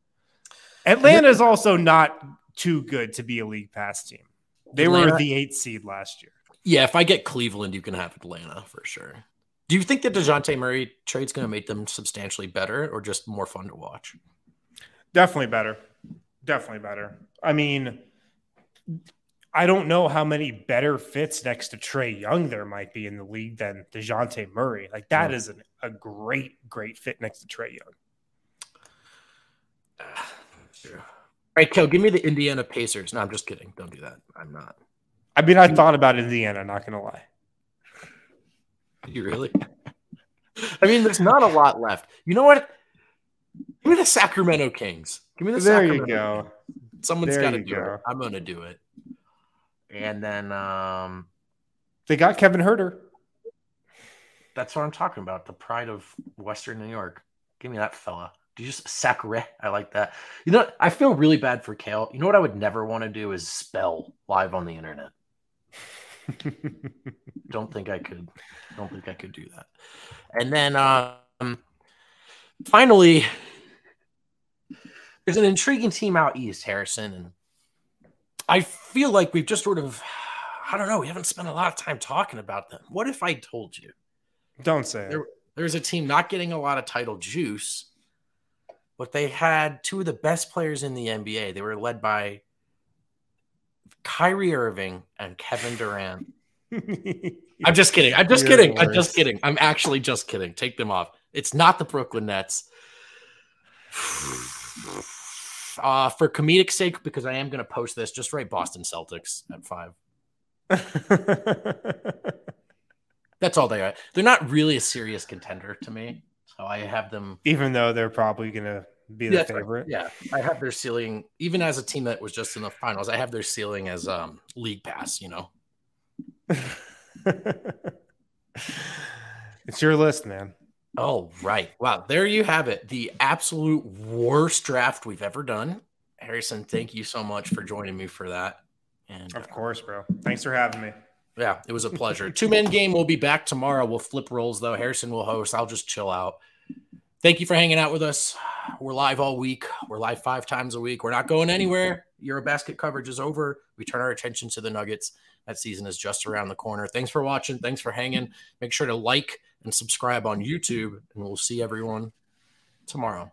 Atlanta is also not too good to be a league pass team. They were the eighth seed last year. Yeah, if I get Cleveland, you can have Atlanta for sure. Do you think that Dejounte Murray trade's going to make them substantially better, or just more fun to watch? Definitely better. Definitely better. I mean, I don't know how many better fits next to Trae Young there might be in the league than DeJounte Murray. Like, that Yeah. is an, a great, great fit next to Trae Young. Ah, All right, Kel, give me the Indiana Pacers. No, I'm just kidding. Don't do that. I'm not. I mean, I thought about Indiana, not going to lie. You really? [LAUGHS] I mean, there's not a lot left. You know what? Give me the Sacramento Kings. Give me the There you Sacramento go. Someone's got to do go. it. I'm gonna do it. And then um They got Kevin Huerter. that's what I'm talking about. The pride of Western New York. Give me that fella. Do you just Sacre? I like that. You know, I feel really bad for Kale. You know what I would never want to do is spell live on the internet. [LAUGHS] Don't think I could. Don't think I could do that. And then um finally there's an intriguing team out east, Harrison, and I feel like we've just sort of I don't know, we haven't spent a lot of time talking about them. What if I told you don't say it. There's a team not getting a lot of title juice, but they had two of the best players in the NBA. They were led by Kyrie Irving and Kevin Durant. [LAUGHS] I'm just kidding. I'm just You're kidding. I'm just kidding. I'm actually just kidding. Take them off. It's not the Brooklyn Nets. [SIGHS] Uh, for comedic sake, because I am going to post this, just write Boston Celtics at five. [LAUGHS] That's all they are. They're not really a serious contender to me. So I have them Even though they're probably going to be the that's right. favorite. Yeah, I have their ceiling, even as a team that was just in the finals. I have their ceiling as um league pass. You know, [LAUGHS] it's your list, man. Oh, right. Wow. There you have it. The absolute worst draft we've ever done. Harrison, thank you so much for joining me for that. And uh, Of course, bro. Thanks for having me. yeah, it was a pleasure. Two man game. We'll be back tomorrow. We'll flip roles, though. Harrison will host. I'll just chill out. Thank you for hanging out with us. We're live all week. We're live five times a week. We're not going anywhere. Eurobasket coverage is over. We turn our attention to the Nuggets. That season is just around the corner. Thanks for watching. Thanks for hanging. Make sure to like and subscribe on YouTube, and we'll see everyone tomorrow.